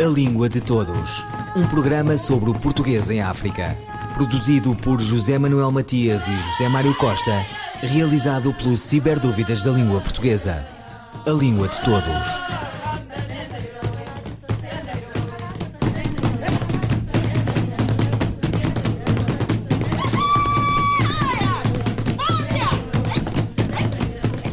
A Língua de Todos. Um programa sobre o português em África. Produzido por José Manuel Matias e José Mário Costa. Realizado pelos Ciberdúvidas da Língua Portuguesa. A Língua de Todos.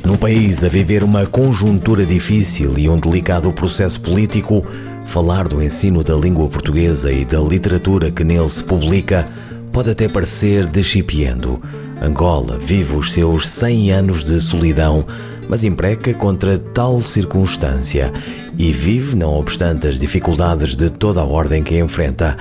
Num país a viver uma conjuntura difícil e um delicado processo político, falar do ensino da língua portuguesa e da literatura que nele se publica pode até parecer deschipiando. Angola vive os seus 100 anos de solidão, mas impreca contra tal circunstância e vive, não obstante as dificuldades de toda a ordem que enfrenta.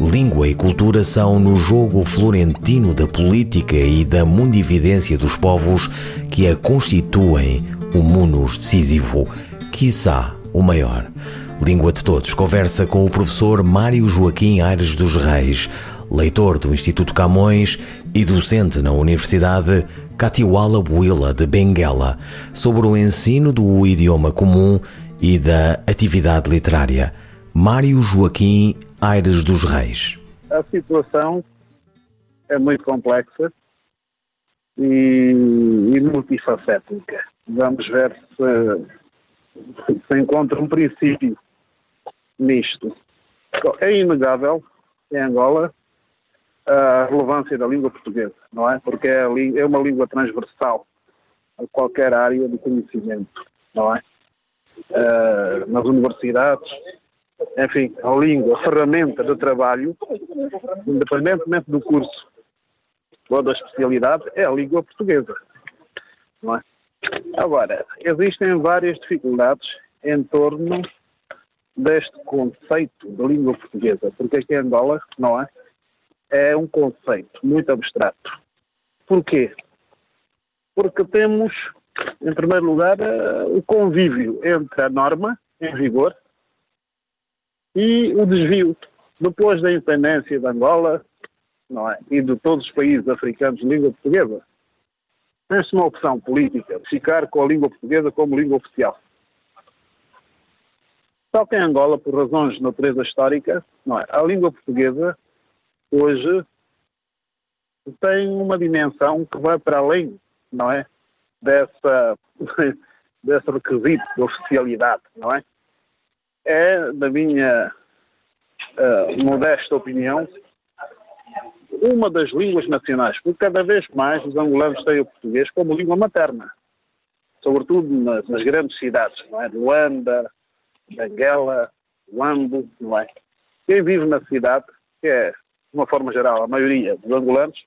Língua e cultura são no jogo florentino da política e da mundividência dos povos que a constituem o munus decisivo, quiçá o maior. Língua de Todos conversa com o professor Mário Joaquim Aires dos Reis, leitor do Instituto Camões e docente na Universidade Katiwala Buila de Benguela, sobre o ensino do idioma comum e da atividade literária. Mário Joaquim Aires dos Reis. A situação é muito complexa e, e multifacética. Vamos ver se, se encontra um princípio nisto. É inegável em Angola a relevância da língua portuguesa, não é? Porque é, é uma língua transversal a qualquer área de conhecimento, não é? Uh, nas universidades, enfim, a língua, a ferramenta de trabalho, independentemente do curso ou da especialidade, é a língua portuguesa, não é? Agora, existem várias dificuldades em torno deste conceito da língua portuguesa, porque aqui em Angola, não é? É um conceito muito abstrato. Porquê? Porque temos, em primeiro lugar, eh, o convívio entre a norma em vigor e o desvio. Depois da independência de Angola, não é? E de todos os países africanos de língua portuguesa, tem-se uma opção política de ficar com a língua portuguesa como língua oficial. Só que em Angola, por razões de natureza histórica, não é? a língua portuguesa hoje tem uma dimensão que vai para além, não é? Dessa, desse requisito de oficialidade, não é? É, na minha uh, modesta opinião, uma das línguas nacionais, porque cada vez mais os angolanos têm o português como língua materna, sobretudo nas, nas grandes cidades, não é? Luanda, Benguela, Lambo, não é? Quem vive na cidade, que é, de uma forma geral, a maioria dos angolanos,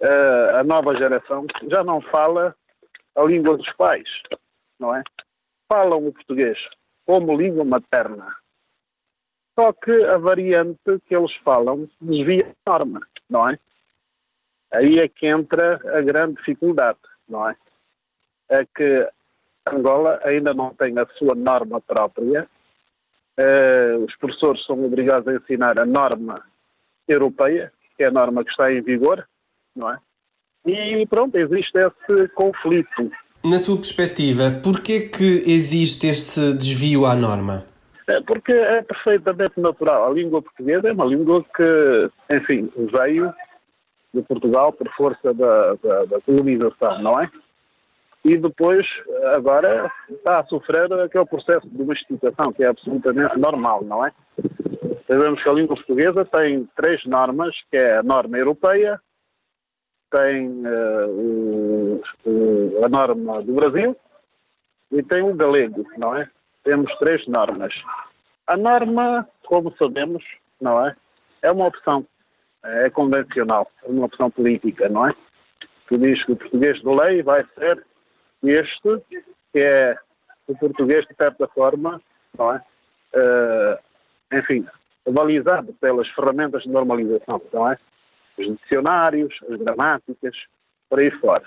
uh, a nova geração já não fala a língua dos pais, não é? Falam o português como língua materna. Só que a variante que eles falam desvia a norma, não é? Aí é que entra a grande dificuldade, não é? É que Angola ainda não tem a sua norma própria. Uh, os professores são obrigados a ensinar a norma europeia, que é a norma que está em vigor, não é? E pronto, existe esse conflito. Na sua perspectiva, porquê que existe este desvio à norma? É porque é perfeitamente natural. A língua portuguesa é uma língua que, enfim, veio de Portugal por força da, da, da colonização, não é? E depois, agora, está a sofrer aquele processo de domesticação, que é absolutamente normal, não é? Sabemos que a língua portuguesa tem três normas, que é a norma europeia, tem uh, o, a norma do Brasil e tem o galego, não é? Temos três normas. A norma, como sabemos, não é? É uma opção, é convencional, é uma opção política, não é? Que diz que o português de lei vai ser este, que é o português, de certa forma, não é? Uh, enfim, balizado pelas ferramentas de normalização, não é? Os dicionários, as gramáticas, por aí fora.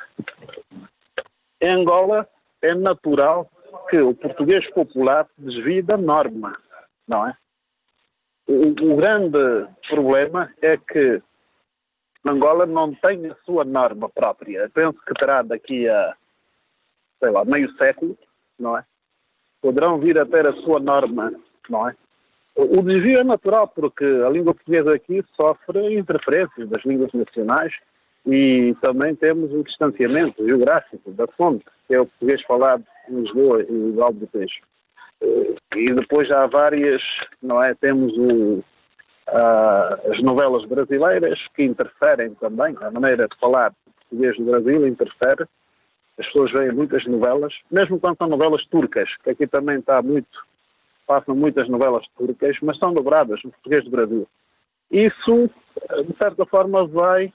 Em Angola, é natural que o português popular desvie da norma, não é? O, o grande problema é que Angola não tem a sua norma própria. penso que terá daqui a sei lá, meio século, não é? Poderão vir a ter a sua norma, não é? O desvio é natural porque a língua portuguesa aqui sofre interferências das línguas nacionais e também temos o distanciamento geográfico da fonte, que é o português falado em Lisboa e o Alto do Peixe. Eh, e depois há várias, não é? Temos o, as novelas brasileiras que interferem também, a maneira de falar português do Brasil interfere. As pessoas veem muitas novelas, mesmo quando são novelas turcas, que aqui também está muito, passam muitas novelas turcas, mas são dobradas no português do Brasil. Isso, de certa forma, vai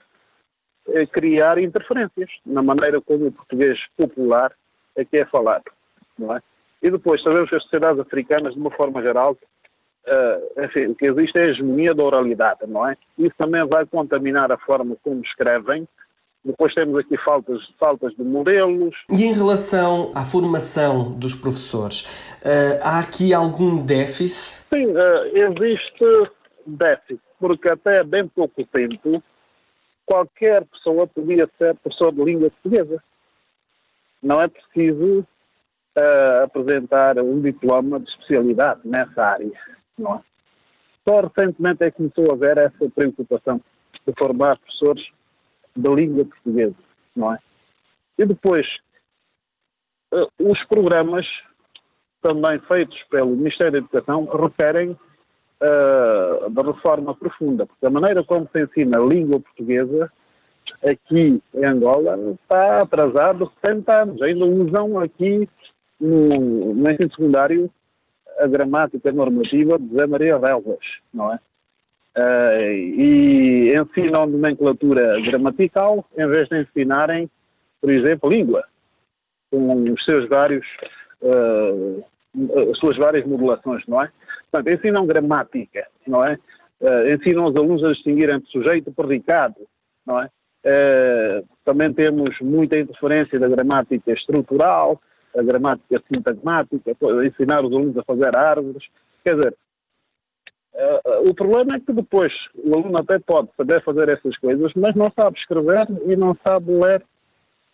eh, criar interferências na maneira como o português popular é que é falado, não é? E depois sabemos que as sociedades africanas, de uma forma geral, uh, enfim, o que existe é a hegemonia da oralidade, não é? Isso também vai contaminar a forma como escrevem. Depois temos aqui faltas, faltas de modelos. E em relação à formação dos professores, uh, há aqui algum déficit? Sim, uh, existe déficit, porque até bem pouco tempo qualquer pessoa podia ser professor de língua portuguesa. Não é preciso uh, apresentar um diploma de especialidade nessa área. Não é? Só recentemente é que começou a haver essa preocupação de formar professores de língua portuguesa, não é? E depois, uh, os programas também feitos pelo Ministério da Educação referem uh, da reforma profunda, porque a maneira como se ensina a língua portuguesa aqui em Angola está atrasado 70 anos. Ainda usam aqui no, no ensino secundário a gramática normativa de José Maria Relvas, não é? Uh, e ensinam nomenclatura gramatical em vez de ensinarem, por exemplo, língua, com os seus vários, uh, as suas várias modulações, não é? Portanto, ensinam gramática, não é? Uh, ensinam os alunos a distinguir entre sujeito e predicado, não é? Uh, também temos muita interferência da gramática estrutural, a gramática sintagmática, ensinar os alunos a fazer árvores. Quer dizer, uh, o problema é que depois o aluno até pode saber fazer essas coisas, mas não sabe escrever e não sabe ler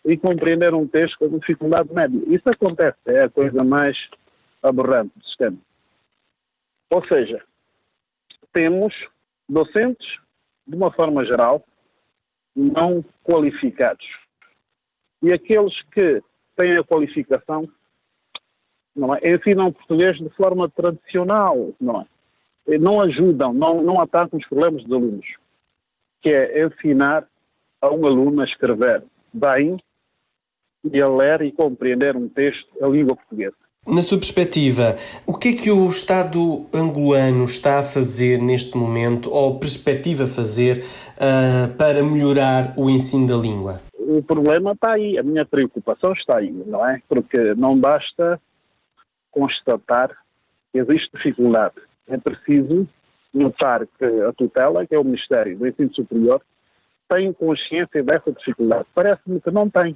e compreender um texto com dificuldade média. Isso acontece, é a coisa mais aberrante do sistema. Ou seja, temos docentes, de uma forma geral, não qualificados. E aqueles que têm a qualificação não é, ensinam português de forma tradicional, não é? Não ajudam, não, não atacam os problemas dos alunos, que é ensinar a um aluno a escrever bem e a ler e compreender um texto em língua portuguesa. Na sua perspectiva, o que é que o Estado angolano está a fazer neste momento, ou perspectiva fazer, uh, para melhorar o ensino da língua? O problema está aí, a minha preocupação está aí, não é? Porque não basta constatar que existe dificuldade. É preciso notar que a tutela, que é o Ministério do Ensino Superior, tem consciência dessa dificuldade. Parece-me que não tem.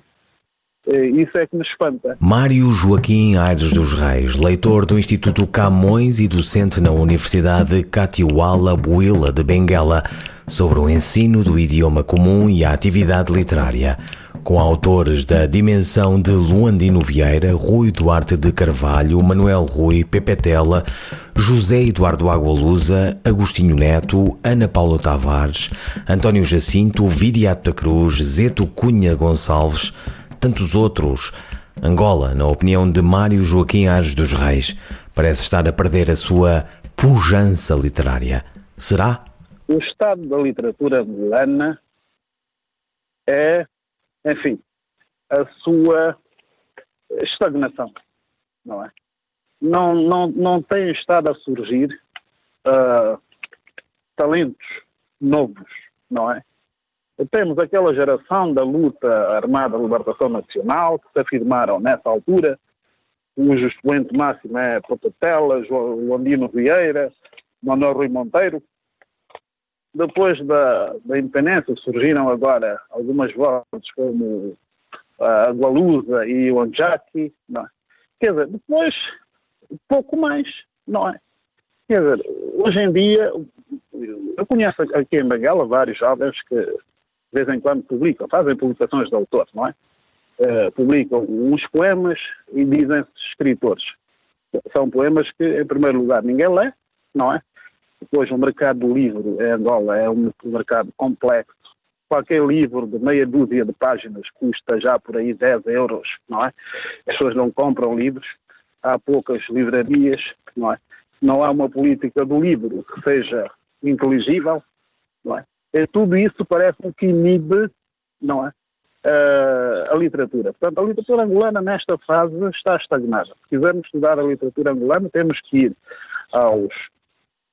É, isso é que me espanta. Mário Joaquim Aires dos Reis, leitor do Instituto Camões e docente na Universidade Katiwala Buila de Benguela, sobre o ensino do idioma comum e a atividade literária, com autores da Dimensão de Luandino Vieira, Rui Duarte de Carvalho, Manuel Rui, Pepe Tela, José Eduardo Agualusa, Agostinho Neto, Ana Paula Tavares, António Jacinto, Vidiato da Cruz, Zeto Cunha Gonçalves, tantos outros. Angola, na opinião de Mário Joaquim Ares dos Reis, parece estar a perder a sua pujança literária. Será? O estado da literatura angolana é, enfim, a sua estagnação, não é? Não, não, não tem estado a surgir uh, talentos novos, não é? Temos aquela geração da luta armada de libertação nacional, que se afirmaram nessa altura, cujo expoente máximo é Potatela, Luandino Vieira, Manuel Rui Monteiro. Depois da, da independência surgiram agora algumas vozes como a Gualusa e o Anjaki. Não é? Quer dizer, depois, pouco mais, não é? Quer dizer, hoje em dia, eu conheço aqui em Benguela vários jovens que de vez em quando publicam, fazem publicações de autores, não é? Uh, publicam uns poemas e dizem-se escritores. São poemas que, em primeiro lugar, ninguém lê não é? Depois, o mercado do livro em Angola é um mercado complexo. Qualquer livro de meia dúzia de páginas custa já por aí 10 euros, não é? As pessoas não compram livros, há poucas livrarias, não é? Não há uma política do livro que seja inteligível, não é? E tudo isso parece que inibe, não é? Uh, a literatura. Portanto, a literatura angolana nesta fase está estagnada. Se quisermos estudar a literatura angolana, temos que ir aos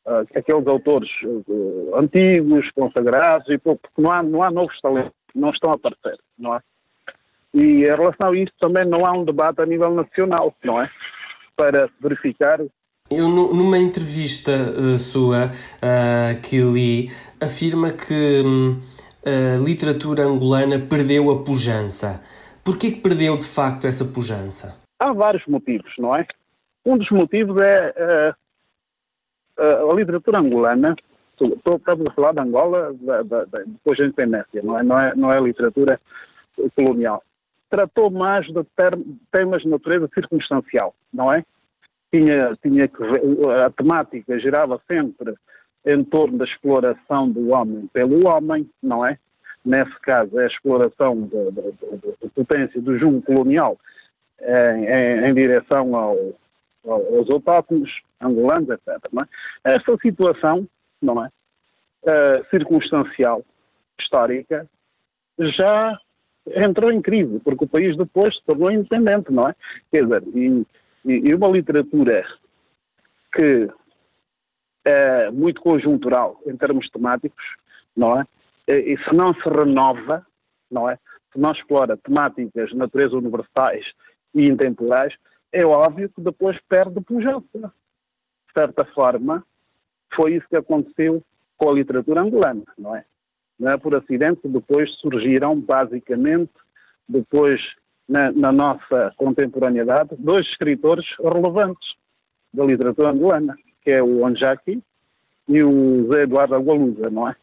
uh, aqueles autores uh, antigos, consagrados, e porque não há, não há novos talentos, não estão a aparecer, não é? E em relação a isto também não há um debate a nível nacional, não é? Para verificar eu, numa entrevista uh, sua uh, que li, afirma que um, a literatura angolana perdeu a pujança. Porquê que perdeu, de facto, essa pujança? Há vários motivos, não é? Um dos motivos é uh, a literatura angolana, estou, a falar de Angola depois da independência, não é, não, é, não é literatura colonial. Tratou mais de ter, temas de natureza circunstancial, não é? Tinha, tinha que a temática girava sempre em torno da exploração do homem pelo homem, não é? Nesse caso, é a exploração da potência do jungo colonial em, em, em direção ao, aos autóctonos, angolanos, etc. É? Esta situação, não é? Uh, circunstancial, histórica, já entrou em crise, porque o país depois se tornou independente, não é? Quer dizer, e, e uma literatura que é muito conjuntural em termos temáticos, não é? E se não se renova, não é? Se não explora temáticas de natureza universais e intemporais, é óbvio que depois perde pujança. De certa forma, foi isso que aconteceu com a literatura angolana, não é? Não é por acidente depois surgiram, basicamente, depois, na, na nossa contemporaneidade, dois escritores relevantes da literatura angolana, que é o Onjaki e o Zé Eduardo Agualusa, não é?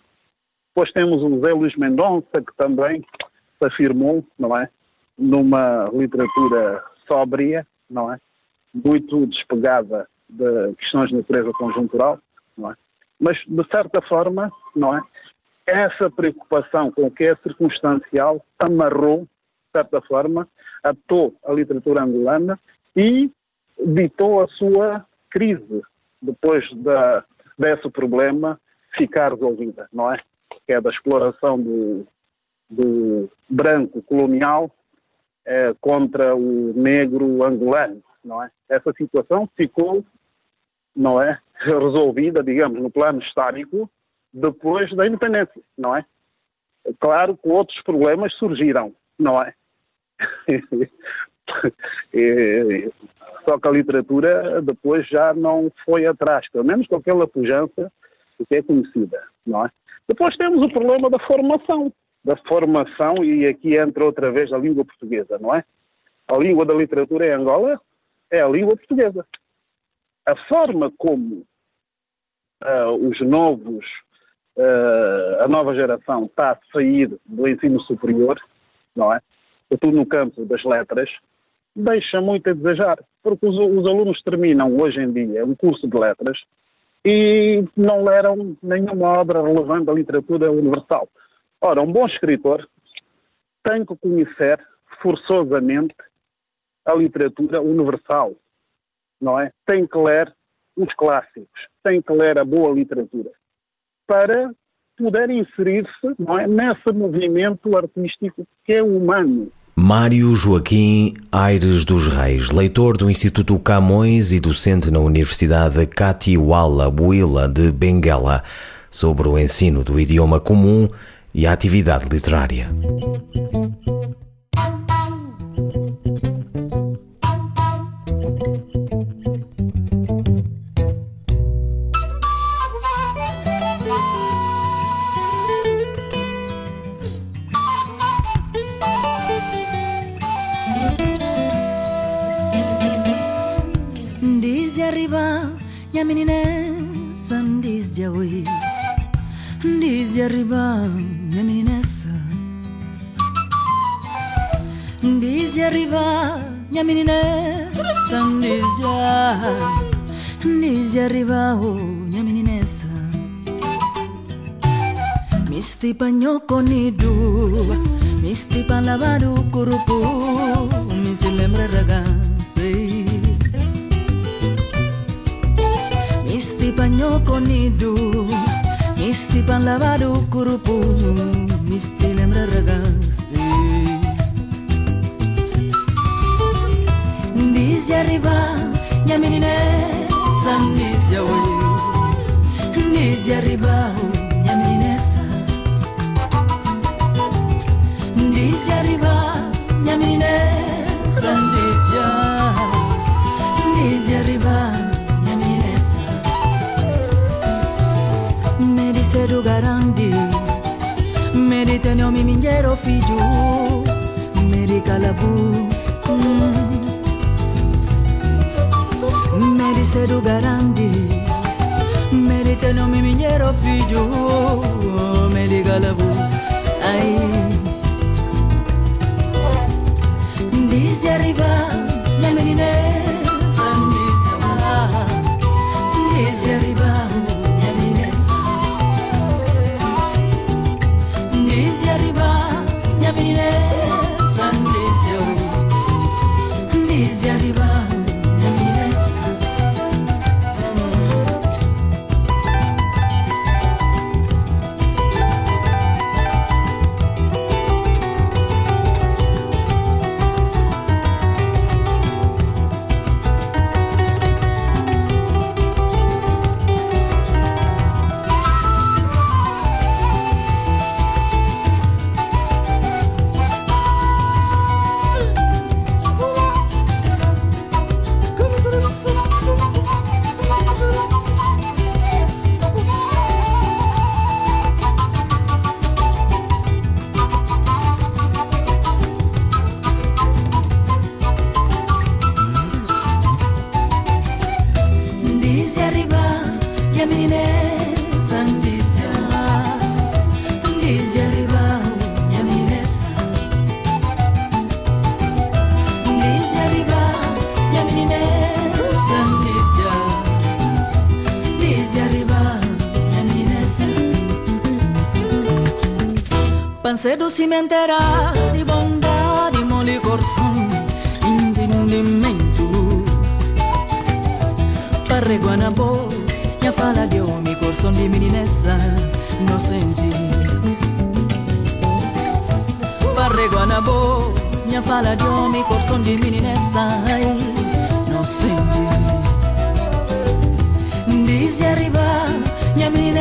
Depois temos o Zé Luís Mendonça, que também se afirmou, não é? Numa literatura sóbria, não é? Muito despegada de questões de natureza conjuntural, não é? Mas, de certa forma, não é? Essa preocupação com o que é circunstancial amarrou, de certa forma, atou a literatura angolana e ditou a sua crise depois da, desse problema ficar resolvida, não é? Que é da exploração do, do branco colonial é, contra o negro angolano, não é? Essa situação ficou, não é, resolvida, digamos, no plano histórico depois da independência, não é? Claro que outros problemas surgiram, não é? Só que a literatura depois já não foi atrás, pelo menos com aquela pujança que é conhecida, não é? Depois temos o problema da formação, da formação, e aqui entra outra vez a língua portuguesa, não é? A língua da literatura em Angola é a língua portuguesa. A forma como uh, os novos, uh, a nova geração está a sair do ensino superior, não é? Tudo no campo das letras, deixa muito a desejar, porque os, os alunos terminam hoje em dia um curso de letras e não leram nenhuma obra relevante da literatura universal. Ora, um bom escritor tem que conhecer forçosamente a literatura universal, não é? Tem que ler os clássicos, tem que ler a boa literatura para poder inserir-se é, nesse movimento artístico que é humano. Mário Joaquim Aires dos Reis, leitor do Instituto Camões e docente na Universidade Katiwala Buila de Benguela, sobre o ensino do idioma comum e a atividade literária. Arriba, menina, de diz de arriba minha menina Diz de arriba minha menina Diz de Nisi arrivao, minha meninessa Misti panhoko nidu Misti lavado curupu Me se lembra ragazzi Misti panhoko nidu Misti lavado curupu Misti lembra ragazzi Nisi arriva minha meninessa Nisi oi Nisi arriva minha meninessa Nisi arriva minha meninessa Nisi Nisi arriva Me disse do garante Me di tenho mi minheiro filho Me di calabus mm. Me disse do garante Me di tenho mi minheiro filho Me di calabus Ai Dice arriba, ya meninessa Pancedo cimentera di bondade, di moli corsum, intendimento Parre guanabos, minha fala de homem, coração de meninessa, não senti. Parre guanabos, minha fala de homem, coração de meninessa, ai, não senti. desde arriba, y a mi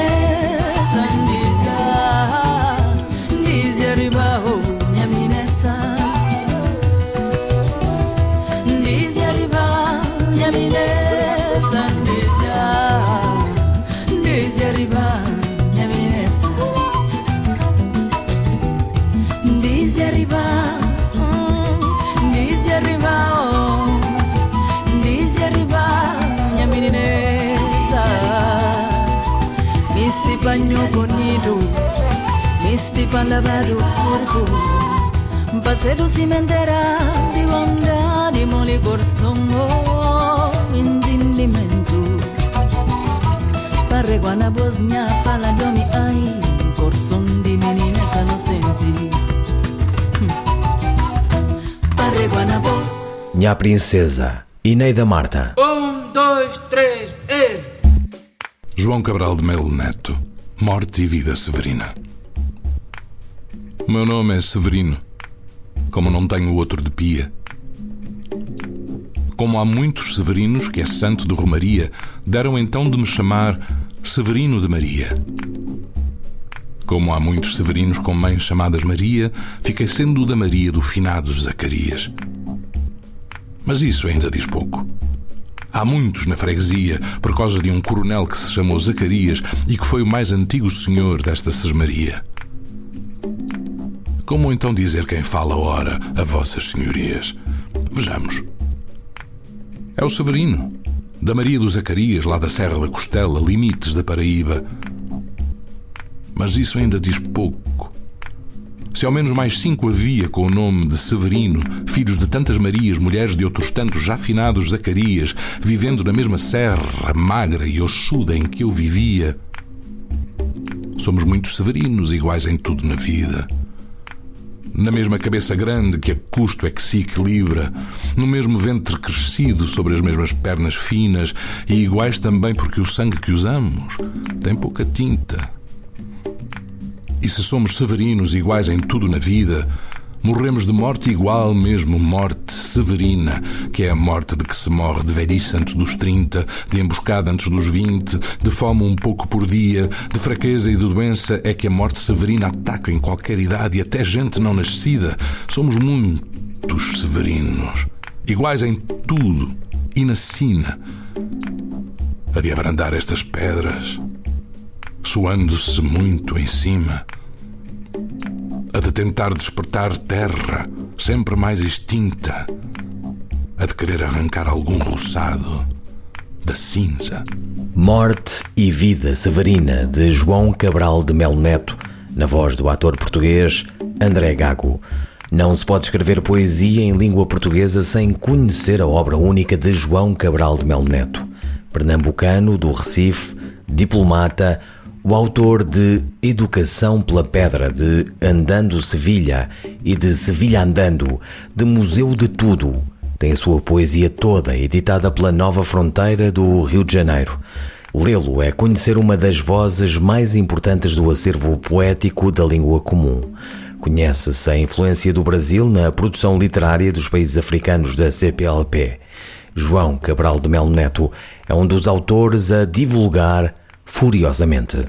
misti pan lavado corpo. Passedo cimentera di onda di moli corsongo intendimento Parre guana bosnia fala domi ai corson di meninessa não senti Parre guana bos Minha Princesa, Ineida Marta. Um, dois, três, e... João Cabral de Melo Neto, Morte e Vida Severina. Meu nome é Severino, como não tenho outro de pia. Como há muitos Severinos que é santo de Romaria, deram então de me chamar Severino de Maria. Como há muitos Severinos com mães chamadas Maria, fiquei sendo o da Maria do finado Zacarias. Mas isso ainda diz pouco. Há muitos na freguesia, por causa de um coronel que se chamou Zacarias e que foi o mais antigo senhor desta sesmaria. Como então dizer quem fala ora a vossas senhorias? Vejamos. É o Severino, da Maria do Zacarias, lá da Serra da Costela, limites da Paraíba. Mas isso ainda diz pouco. Se ao menos mais cinco havia com o nome de Severino, filhos de tantas Marias, mulheres de outros tantos já finados Zacarias, vivendo na mesma serra magra e ossuda em que eu vivia, somos muitos Severinos iguais em tudo na vida na mesma cabeça grande que a custo é que se equilibra, no mesmo ventre crescido sobre as mesmas pernas finas e iguais também porque o sangue que usamos tem pouca tinta. E se somos severinos iguais em tudo na vida, Morremos de morte igual, mesmo morte severina, que é a morte de que se morre de velhice antes dos 30, de emboscada antes dos 20, de fome um pouco por dia, de fraqueza e de doença, é que a morte severina ataca em qualquer idade e até gente não nascida. Somos muitos severinos, iguais em tudo e na sina. A de abrandar estas pedras, suando-se muito em cima a de tentar despertar terra sempre mais extinta, a de querer arrancar algum roçado da cinza. Morte e Vida Severina, de João Cabral de Melo Neto, na voz do ator português André Gago. Não se pode escrever poesia em língua portuguesa sem conhecer a obra única de João Cabral de Melo Neto. Pernambucano do Recife, diplomata, o autor de Educação pela Pedra, de Andando Sevilha e de Sevilha Andando, de Museu de Tudo, tem a sua poesia toda editada pela Nova Fronteira do Rio de Janeiro. Lê-lo é conhecer uma das vozes mais importantes do acervo poético da língua comum. Conhece-se a influência do Brasil na produção literária dos países africanos da CPLP. João Cabral de Melo Neto é um dos autores a divulgar furiosamente.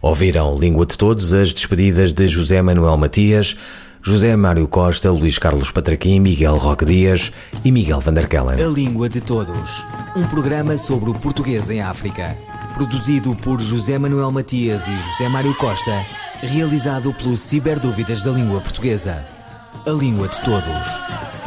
Ouviram Língua de Todos as despedidas de José Manuel Matias, José Mário Costa, Luís Carlos Patraquim, Miguel Roque Dias e Miguel Vanderkellen. A Língua de Todos, um programa sobre o português em África, produzido por José Manuel Matias e José Mário Costa, realizado pelos Ciberdúvidas da Língua Portuguesa. A Língua de Todos.